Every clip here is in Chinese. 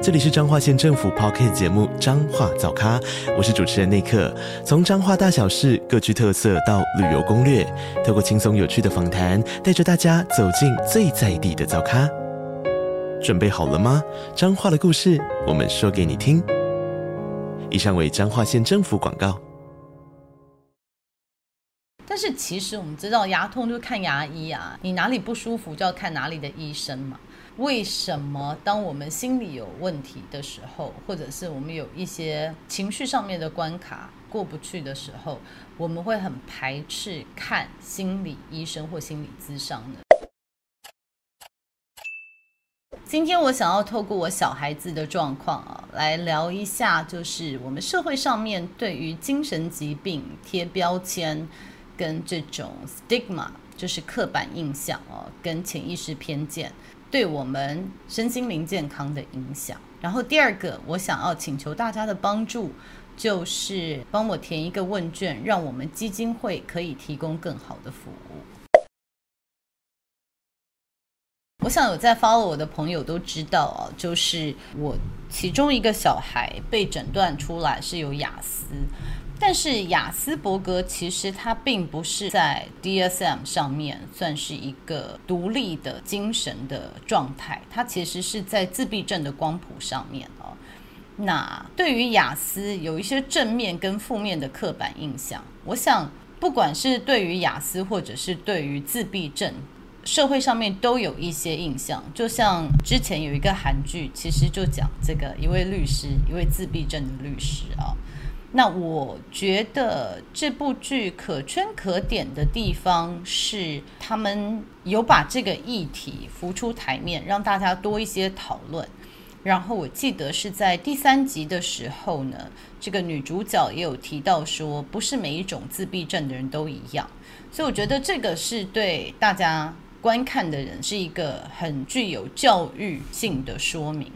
这里是彰化县政府 Podcast 节目《彰化早咖》，我是主持人内克。从彰化大小事各具特色到旅游攻略，透过轻松有趣的访谈，带着大家走进最在地的早咖。准备好了吗？彰化的故事，我们说给你听。以上为彰化县政府广告。但是其实我们知道，牙痛就看牙医啊，你哪里不舒服就要看哪里的医生嘛。为什么当我们心里有问题的时候，或者是我们有一些情绪上面的关卡过不去的时候，我们会很排斥看心理医生或心理咨商呢？今天我想要透过我小孩子的状况啊，来聊一下，就是我们社会上面对于精神疾病贴标签跟这种 stigma，就是刻板印象哦，跟潜意识偏见。对我们身心灵健康的影响。然后第二个，我想要请求大家的帮助，就是帮我填一个问卷，让我们基金会可以提供更好的服务。我想有在 follow 我的朋友都知道啊，就是我其中一个小孩被诊断出来是有雅思。但是雅斯伯格其实它并不是在 DSM 上面算是一个独立的精神的状态，它其实是在自闭症的光谱上面哦。那对于雅斯有一些正面跟负面的刻板印象，我想不管是对于雅斯或者是对于自闭症，社会上面都有一些印象。就像之前有一个韩剧，其实就讲这个一位律师，一位自闭症的律师啊。那我觉得这部剧可圈可点的地方是，他们有把这个议题浮出台面，让大家多一些讨论。然后我记得是在第三集的时候呢，这个女主角也有提到说，不是每一种自闭症的人都一样。所以我觉得这个是对大家观看的人是一个很具有教育性的说明。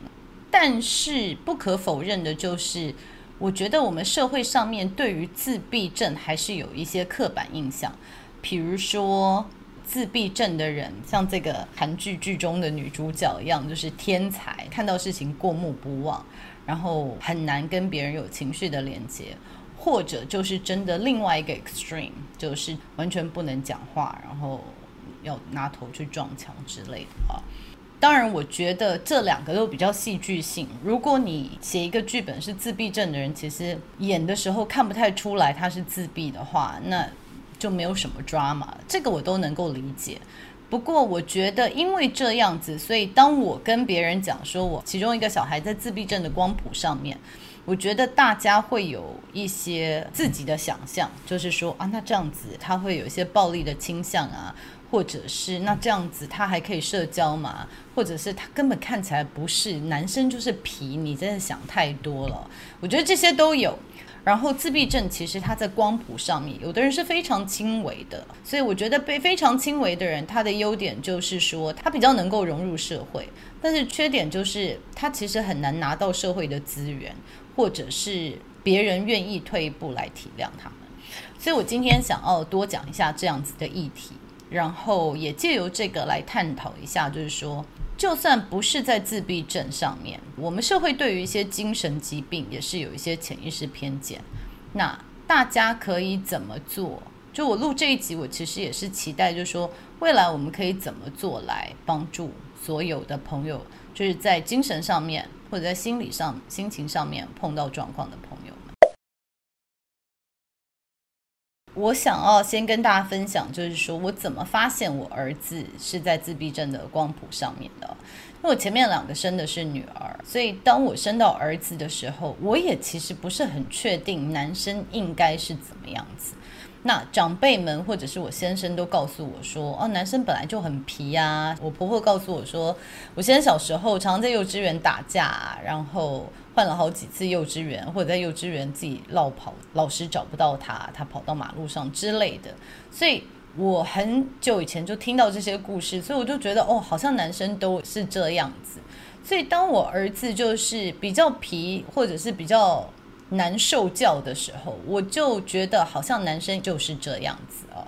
但是不可否认的就是。我觉得我们社会上面对于自闭症还是有一些刻板印象，比如说自闭症的人像这个韩剧剧中的女主角一样，就是天才，看到事情过目不忘，然后很难跟别人有情绪的连接，或者就是真的另外一个 extreme，就是完全不能讲话，然后要拿头去撞墙之类的啊。当然，我觉得这两个都比较戏剧性。如果你写一个剧本是自闭症的人，其实演的时候看不太出来他是自闭的话，那就没有什么 drama。这个我都能够理解。不过，我觉得因为这样子，所以当我跟别人讲说我其中一个小孩在自闭症的光谱上面，我觉得大家会有一些自己的想象，就是说啊，那这样子他会有一些暴力的倾向啊。或者是那这样子，他还可以社交吗？或者是他根本看起来不是男生，就是皮？你真的想太多了。我觉得这些都有。然后自闭症其实他在光谱上面，有的人是非常轻微的，所以我觉得被非常轻微的人，他的优点就是说他比较能够融入社会，但是缺点就是他其实很难拿到社会的资源，或者是别人愿意退一步来体谅他们。所以我今天想要多讲一下这样子的议题。然后也借由这个来探讨一下，就是说，就算不是在自闭症上面，我们社会对于一些精神疾病也是有一些潜意识偏见。那大家可以怎么做？就我录这一集，我其实也是期待，就是说，未来我们可以怎么做来帮助所有的朋友，就是在精神上面或者在心理上、心情上面碰到状况的朋友。我想要先跟大家分享，就是说我怎么发现我儿子是在自闭症的光谱上面的。因为我前面两个生的是女儿，所以当我生到儿子的时候，我也其实不是很确定男生应该是怎么样子。那长辈们或者是我先生都告诉我说，哦，男生本来就很皮呀。我婆婆告诉我说，我先生小时候常在幼稚园打架，然后换了好几次幼稚园，或者在幼稚园自己绕跑，老师找不到他，他跑到马路上之类的。所以我很久以前就听到这些故事，所以我就觉得哦，好像男生都是这样子。所以当我儿子就是比较皮，或者是比较难受教的时候，我就觉得好像男生就是这样子哦。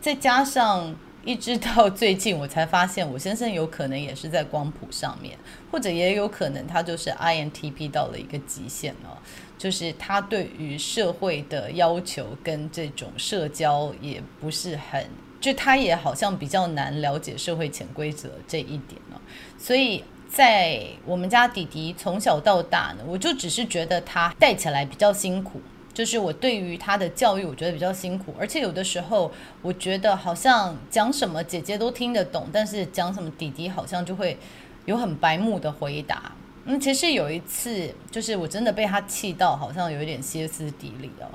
再加上一直到最近，我才发现我先生有可能也是在光谱上面，或者也有可能他就是 INTP 到了一个极限哦。就是他对于社会的要求跟这种社交也不是很，就他也好像比较难了解社会潜规则这一点哦。所以在我们家弟弟从小到大呢，我就只是觉得他带起来比较辛苦，就是我对于他的教育我觉得比较辛苦，而且有的时候我觉得好像讲什么姐姐都听得懂，但是讲什么弟弟好像就会有很白目的回答。嗯，其实有一次，就是我真的被他气到，好像有一点歇斯底里哦。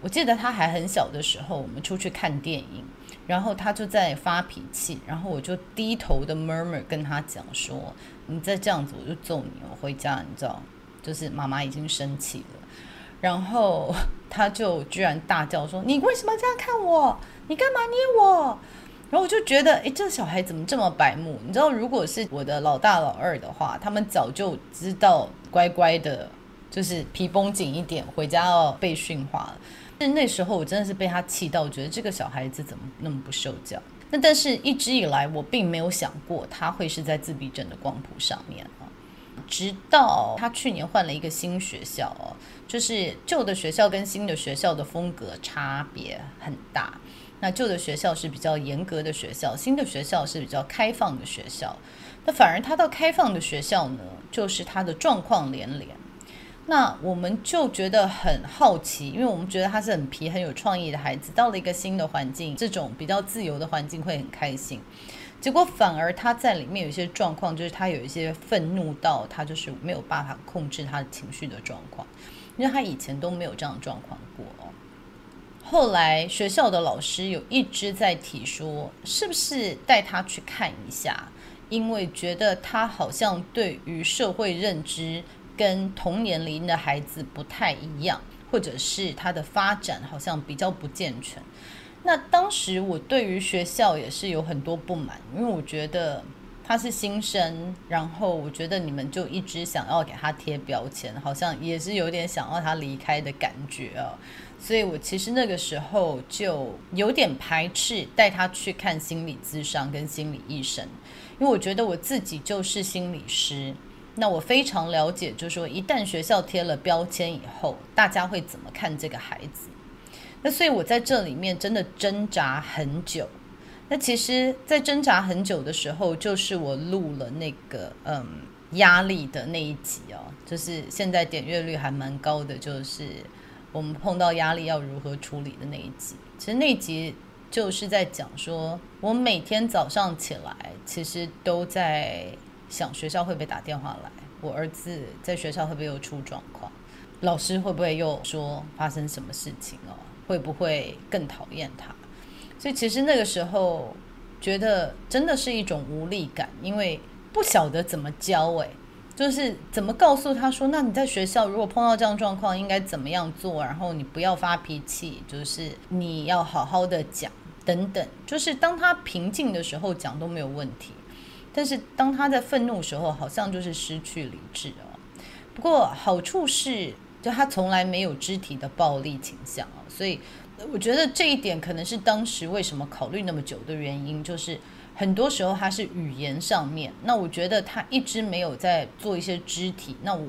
我记得他还很小的时候，我们出去看电影，然后他就在发脾气，然后我就低头的 murmur 跟他讲说：“你再这样子，我就揍你我！回家，你知道，就是妈妈已经生气了。”然后他就居然大叫说：“你为什么这样看我？你干嘛捏我？”然后我就觉得，哎，这小孩怎么这么白目？你知道，如果是我的老大老二的话，他们早就知道乖乖的，就是皮绷紧一点，回家要被训话了。但那时候我真的是被他气到，我觉得这个小孩子怎么那么不受教？那但是一直以来我并没有想过他会是在自闭症的光谱上面。直到他去年换了一个新学校，就是旧的学校跟新的学校的风格差别很大。那旧的学校是比较严格的学校，新的学校是比较开放的学校。那反而他到开放的学校呢，就是他的状况连连。那我们就觉得很好奇，因为我们觉得他是很皮、很有创意的孩子，到了一个新的环境，这种比较自由的环境会很开心。结果反而他在里面有一些状况，就是他有一些愤怒到他就是没有办法控制他的情绪的状况，因为他以前都没有这样的状况过。后来学校的老师有一直在提说，是不是带他去看一下？因为觉得他好像对于社会认知跟同年龄的孩子不太一样，或者是他的发展好像比较不健全。那当时我对于学校也是有很多不满，因为我觉得他是新生，然后我觉得你们就一直想要给他贴标签，好像也是有点想要他离开的感觉啊。所以我其实那个时候就有点排斥带他去看心理咨商跟心理医生，因为我觉得我自己就是心理师，那我非常了解，就是说一旦学校贴了标签以后，大家会怎么看这个孩子。那所以我在这里面真的挣扎很久。那其实，在挣扎很久的时候，就是我录了那个嗯压力的那一集哦，就是现在点阅率还蛮高的，就是。我们碰到压力要如何处理的那一集，其实那集就是在讲说，我每天早上起来，其实都在想学校会不会打电话来，我儿子在学校会不会又出状况，老师会不会又说发生什么事情哦，会不会更讨厌他？所以其实那个时候觉得真的是一种无力感，因为不晓得怎么教诶。就是怎么告诉他说，那你在学校如果碰到这样状况，应该怎么样做？然后你不要发脾气，就是你要好好的讲，等等。就是当他平静的时候讲都没有问题，但是当他在愤怒的时候，好像就是失去理智哦。不过好处是，就他从来没有肢体的暴力倾向啊，所以我觉得这一点可能是当时为什么考虑那么久的原因，就是。很多时候他是语言上面，那我觉得他一直没有在做一些肢体，那我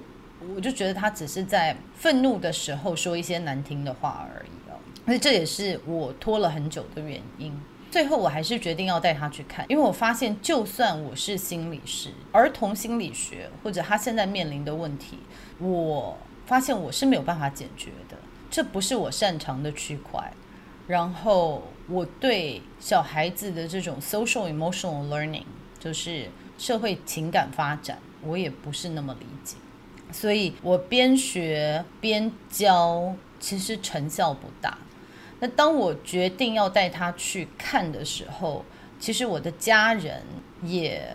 我就觉得他只是在愤怒的时候说一些难听的话而已哦。所以这也是我拖了很久的原因。最后我还是决定要带他去看，因为我发现就算我是心理师，儿童心理学或者他现在面临的问题，我发现我是没有办法解决的，这不是我擅长的区块。然后我对小孩子的这种 social emotional learning，就是社会情感发展，我也不是那么理解，所以我边学边教，其实成效不大。那当我决定要带他去看的时候，其实我的家人也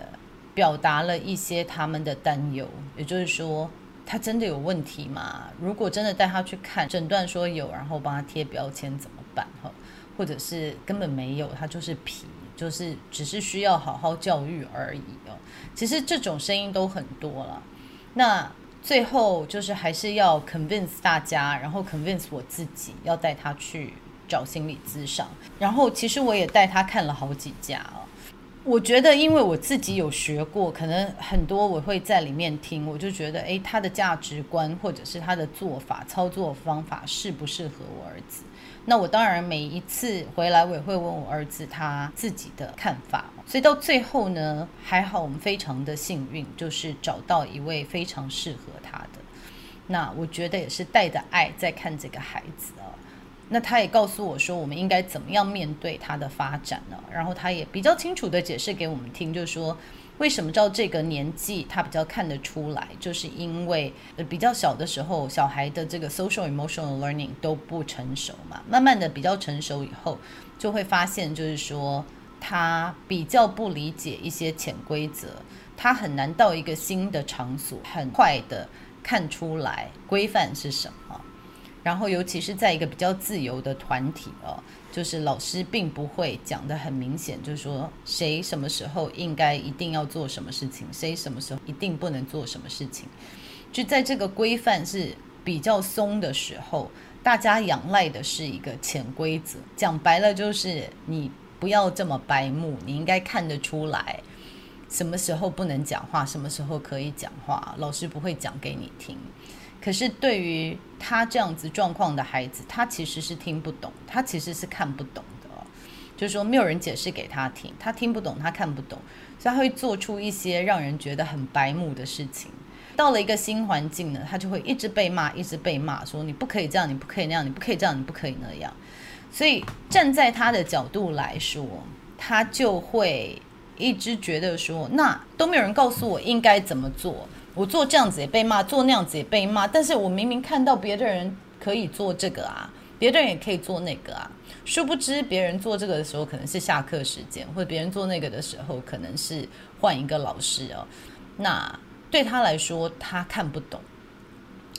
表达了一些他们的担忧，也就是说，他真的有问题吗？如果真的带他去看，诊断说有，然后帮他贴标签，怎么办？哈，或者是根本没有，他就是皮，就是只是需要好好教育而已哦。其实这种声音都很多了。那最后就是还是要 convince 大家，然后 convince 我自己，要带他去找心理咨商。然后其实我也带他看了好几家。我觉得，因为我自己有学过，可能很多我会在里面听，我就觉得，诶，他的价值观或者是他的做法、操作方法适不适合我儿子？那我当然每一次回来，我也会问我儿子他自己的看法。所以到最后呢，还好我们非常的幸运，就是找到一位非常适合他的。那我觉得也是带着爱在看这个孩子。那他也告诉我说，我们应该怎么样面对他的发展呢？然后他也比较清楚地解释给我们听，就是说为什么到这个年纪他比较看得出来，就是因为比较小的时候，小孩的这个 social emotional learning 都不成熟嘛，慢慢的比较成熟以后，就会发现就是说他比较不理解一些潜规则，他很难到一个新的场所很快的看出来规范是什么。然后，尤其是在一个比较自由的团体哦，就是老师并不会讲得很明显，就是说谁什么时候应该一定要做什么事情，谁什么时候一定不能做什么事情。就在这个规范是比较松的时候，大家仰赖的是一个潜规则。讲白了，就是你不要这么白目，你应该看得出来什么时候不能讲话，什么时候可以讲话，老师不会讲给你听。可是对于他这样子状况的孩子，他其实是听不懂，他其实是看不懂的，就是说没有人解释给他听，他听不懂，他看不懂，所以他会做出一些让人觉得很白目的事情。到了一个新环境呢，他就会一直被骂，一直被骂，说你不可以这样，你不可以那样，你不可以这样，你不可以那样。所以站在他的角度来说，他就会一直觉得说，那都没有人告诉我应该怎么做。我做这样子也被骂，做那样子也被骂，但是我明明看到别的人可以做这个啊，别的人也可以做那个啊，殊不知别人做这个的时候可能是下课时间，或者别人做那个的时候可能是换一个老师哦。那对他来说，他看不懂，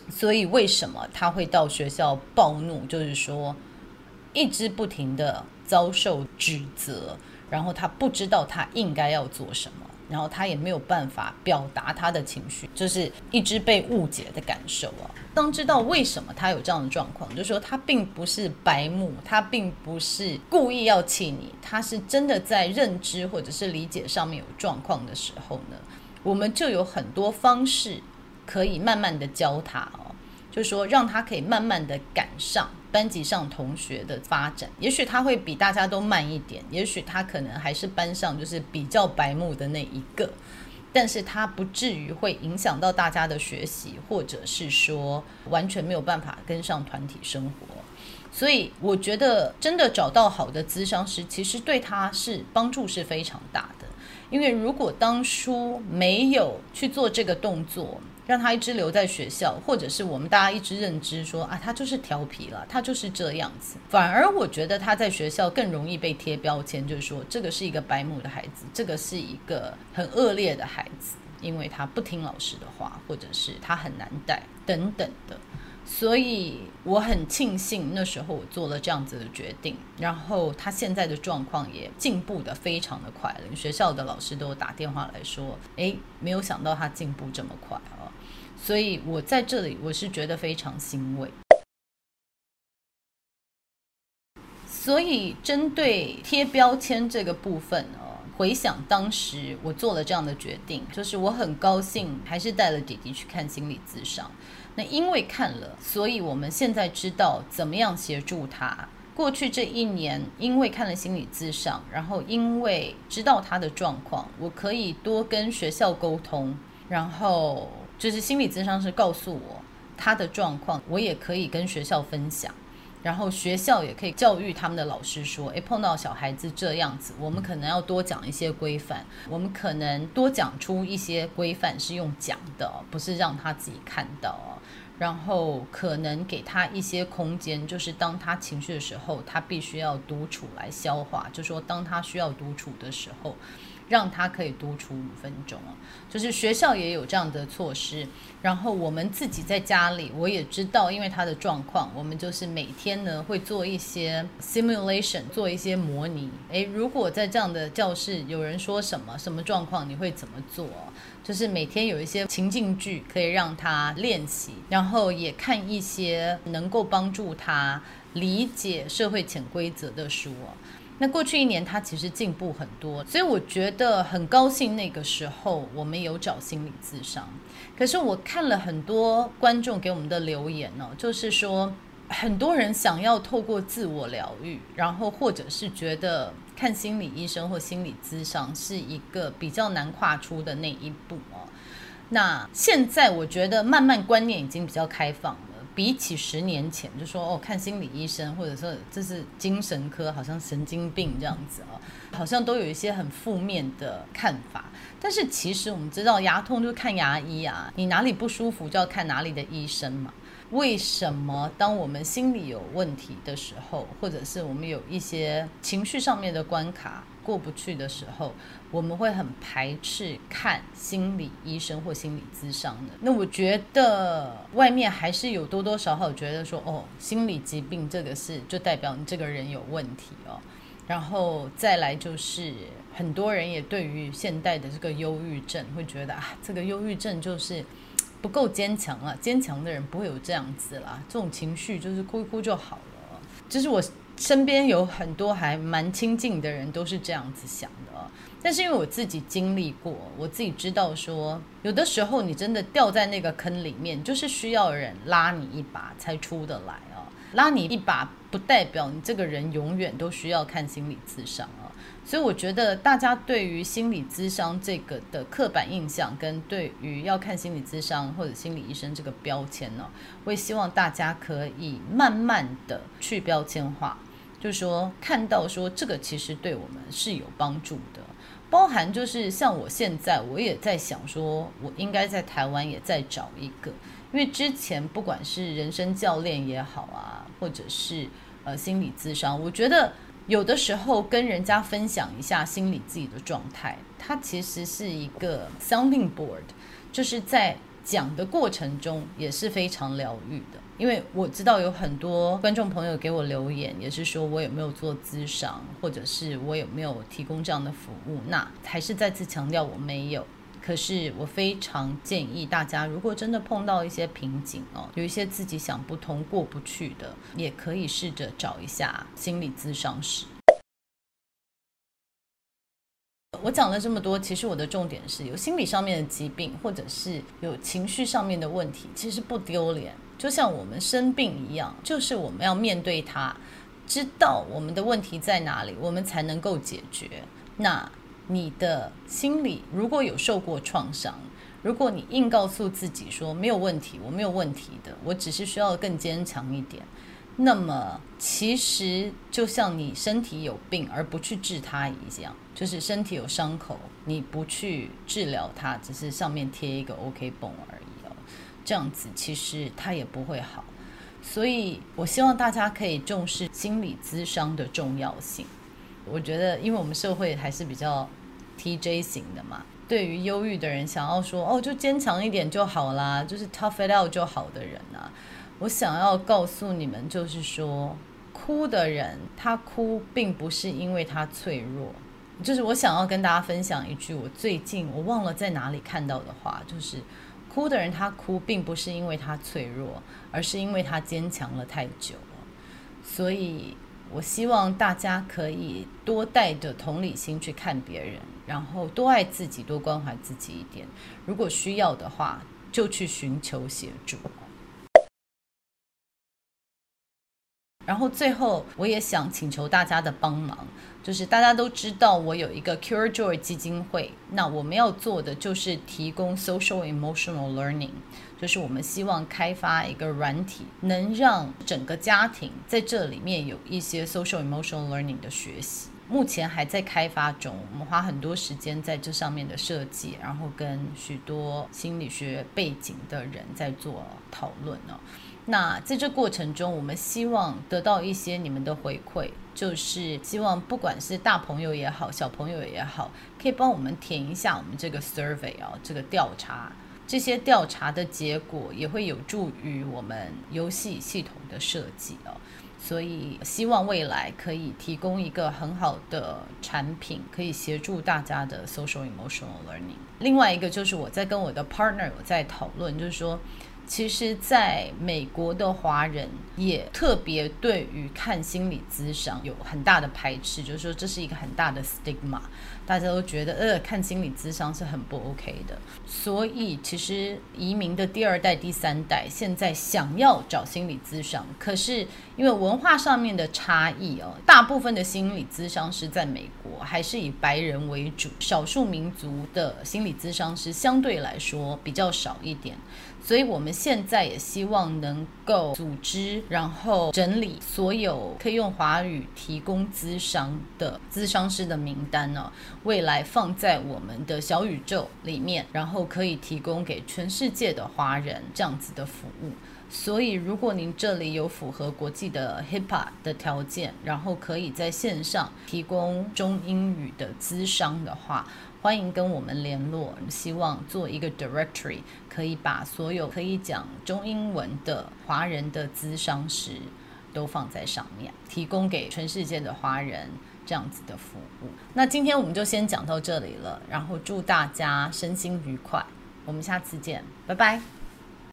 所以为什么他会到学校暴怒？就是说，一直不停的遭受指责，然后他不知道他应该要做什么。然后他也没有办法表达他的情绪，就是一直被误解的感受啊。当知道为什么他有这样的状况，就是说他并不是白目，他并不是故意要气你，他是真的在认知或者是理解上面有状况的时候呢，我们就有很多方式可以慢慢的教他哦，就是说让他可以慢慢的赶上。班级上同学的发展，也许他会比大家都慢一点，也许他可能还是班上就是比较白目的那一个，但是他不至于会影响到大家的学习，或者是说完全没有办法跟上团体生活。所以我觉得真的找到好的咨商师，其实对他是帮助是非常大的，因为如果当初没有去做这个动作。让他一直留在学校，或者是我们大家一直认知说啊，他就是调皮了，他就是这样子。反而我觉得他在学校更容易被贴标签，就是说这个是一个白目的孩子，这个是一个很恶劣的孩子，因为他不听老师的话，或者是他很难带等等的。所以我很庆幸那时候我做了这样子的决定，然后他现在的状况也进步得非常的快了。学校的老师都打电话来说，诶，没有想到他进步这么快。所以我在这里我是觉得非常欣慰。所以针对贴标签这个部分哦，回想当时我做了这样的决定，就是我很高兴，还是带了弟弟去看心理咨商。那因为看了，所以我们现在知道怎么样协助他。过去这一年，因为看了心理咨商，然后因为知道他的状况，我可以多跟学校沟通，然后就是心理咨商师告诉我他的状况，我也可以跟学校分享，然后学校也可以教育他们的老师说，诶，碰到小孩子这样子，我们可能要多讲一些规范，我们可能多讲出一些规范是用讲的，不是让他自己看到。然后可能给他一些空间，就是当他情绪的时候，他必须要独处来消化。就说当他需要独处的时候，让他可以独处五分钟啊。就是学校也有这样的措施，然后我们自己在家里，我也知道，因为他的状况，我们就是每天呢会做一些 simulation，做一些模拟。诶，如果在这样的教室有人说什么什么状况，你会怎么做？就是每天有一些情境剧可以让他练习，然后也看一些能够帮助他理解社会潜规则的书。那过去一年，他其实进步很多，所以我觉得很高兴。那个时候我们有找心理咨商，可是我看了很多观众给我们的留言呢，就是说很多人想要透过自我疗愈，然后或者是觉得看心理医生或心理咨商是一个比较难跨出的那一步哦。那现在我觉得慢慢观念已经比较开放。比起十年前，就说哦，看心理医生，或者说这是精神科，好像神经病这样子哦，好像都有一些很负面的看法。但是其实我们知道，牙痛就看牙医啊，你哪里不舒服就要看哪里的医生嘛。为什么当我们心理有问题的时候，或者是我们有一些情绪上面的关卡过不去的时候，我们会很排斥看心理医生或心理咨商的？那我觉得外面还是有多多少少觉得说，哦，心理疾病这个是就代表你这个人有问题哦。然后再来就是很多人也对于现代的这个忧郁症会觉得啊，这个忧郁症就是。不够坚强了，坚强的人不会有这样子啦。这种情绪就是哭一哭就好了。就是我身边有很多还蛮亲近的人都是这样子想的。但是因为我自己经历过，我自己知道说，有的时候你真的掉在那个坑里面，就是需要人拉你一把才出得来啊。拉你一把不代表你这个人永远都需要看心理咨商啊。所以我觉得大家对于心理咨商这个的刻板印象，跟对于要看心理咨商或者心理医生这个标签呢，我也希望大家可以慢慢的去标签化，就是说看到说这个其实对我们是有帮助的，包含就是像我现在我也在想说，我应该在台湾也再找一个，因为之前不管是人生教练也好啊，或者是呃心理咨商，我觉得。有的时候跟人家分享一下心理自己的状态，它其实是一个 sounding board，就是在讲的过程中也是非常疗愈的。因为我知道有很多观众朋友给我留言，也是说我有没有做咨商，或者是我有没有提供这样的服务。那还是再次强调我没有。可是我非常建议大家，如果真的碰到一些瓶颈哦，有一些自己想不通、过不去的，也可以试着找一下心理咨商师。我讲了这么多，其实我的重点是有心理上面的疾病，或者是有情绪上面的问题，其实不丢脸。就像我们生病一样，就是我们要面对它，知道我们的问题在哪里，我们才能够解决。那。你的心里如果有受过创伤，如果你硬告诉自己说没有问题，我没有问题的，我只是需要更坚强一点，那么其实就像你身体有病而不去治它一样，就是身体有伤口，你不去治疗它，只是上面贴一个 OK 绷而已哦，这样子其实它也不会好。所以我希望大家可以重视心理咨商的重要性。我觉得，因为我们社会还是比较 TJ 型的嘛，对于忧郁的人，想要说哦，就坚强一点就好啦，就是 tough it out 就好的人啊，我想要告诉你们，就是说，哭的人他哭并不是因为他脆弱，就是我想要跟大家分享一句我最近我忘了在哪里看到的话，就是哭的人他哭并不是因为他脆弱，而是因为他坚强了太久了，所以。我希望大家可以多带着同理心去看别人，然后多爱自己，多关怀自己一点。如果需要的话，就去寻求协助。然后最后，我也想请求大家的帮忙，就是大家都知道我有一个 Cure Joy 基金会，那我们要做的就是提供 Social Emotional Learning，就是我们希望开发一个软体，能让整个家庭在这里面有一些 Social Emotional Learning 的学习。目前还在开发中，我们花很多时间在这上面的设计，然后跟许多心理学背景的人在做讨论呢。那在这过程中，我们希望得到一些你们的回馈，就是希望不管是大朋友也好，小朋友也好，可以帮我们填一下我们这个 survey 啊，这个调查。这些调查的结果也会有助于我们游戏系统的设计哦，所以希望未来可以提供一个很好的产品，可以协助大家的 social emotional learning。另外一个就是我在跟我的 partner 有在讨论，就是说。其实，在美国的华人也特别对于看心理咨商有很大的排斥，就是说这是一个很大的 stigma，大家都觉得呃看心理咨商是很不 OK 的。所以，其实移民的第二代、第三代现在想要找心理咨商，可是因为文化上面的差异哦，大部分的心理咨商师在美国还是以白人为主，少数民族的心理咨商师相对来说比较少一点。所以，我们现在也希望能够组织，然后整理所有可以用华语提供咨商的咨商师的名单呢，未来放在我们的小宇宙里面，然后可以提供给全世界的华人这样子的服务。所以，如果您这里有符合国际的 HIPAA 的条件，然后可以在线上提供中英语的咨商的话，欢迎跟我们联络，希望做一个 directory，可以把所有可以讲中英文的华人的咨商师都放在上面，提供给全世界的华人这样子的服务。那今天我们就先讲到这里了，然后祝大家身心愉快，我们下次见，拜拜。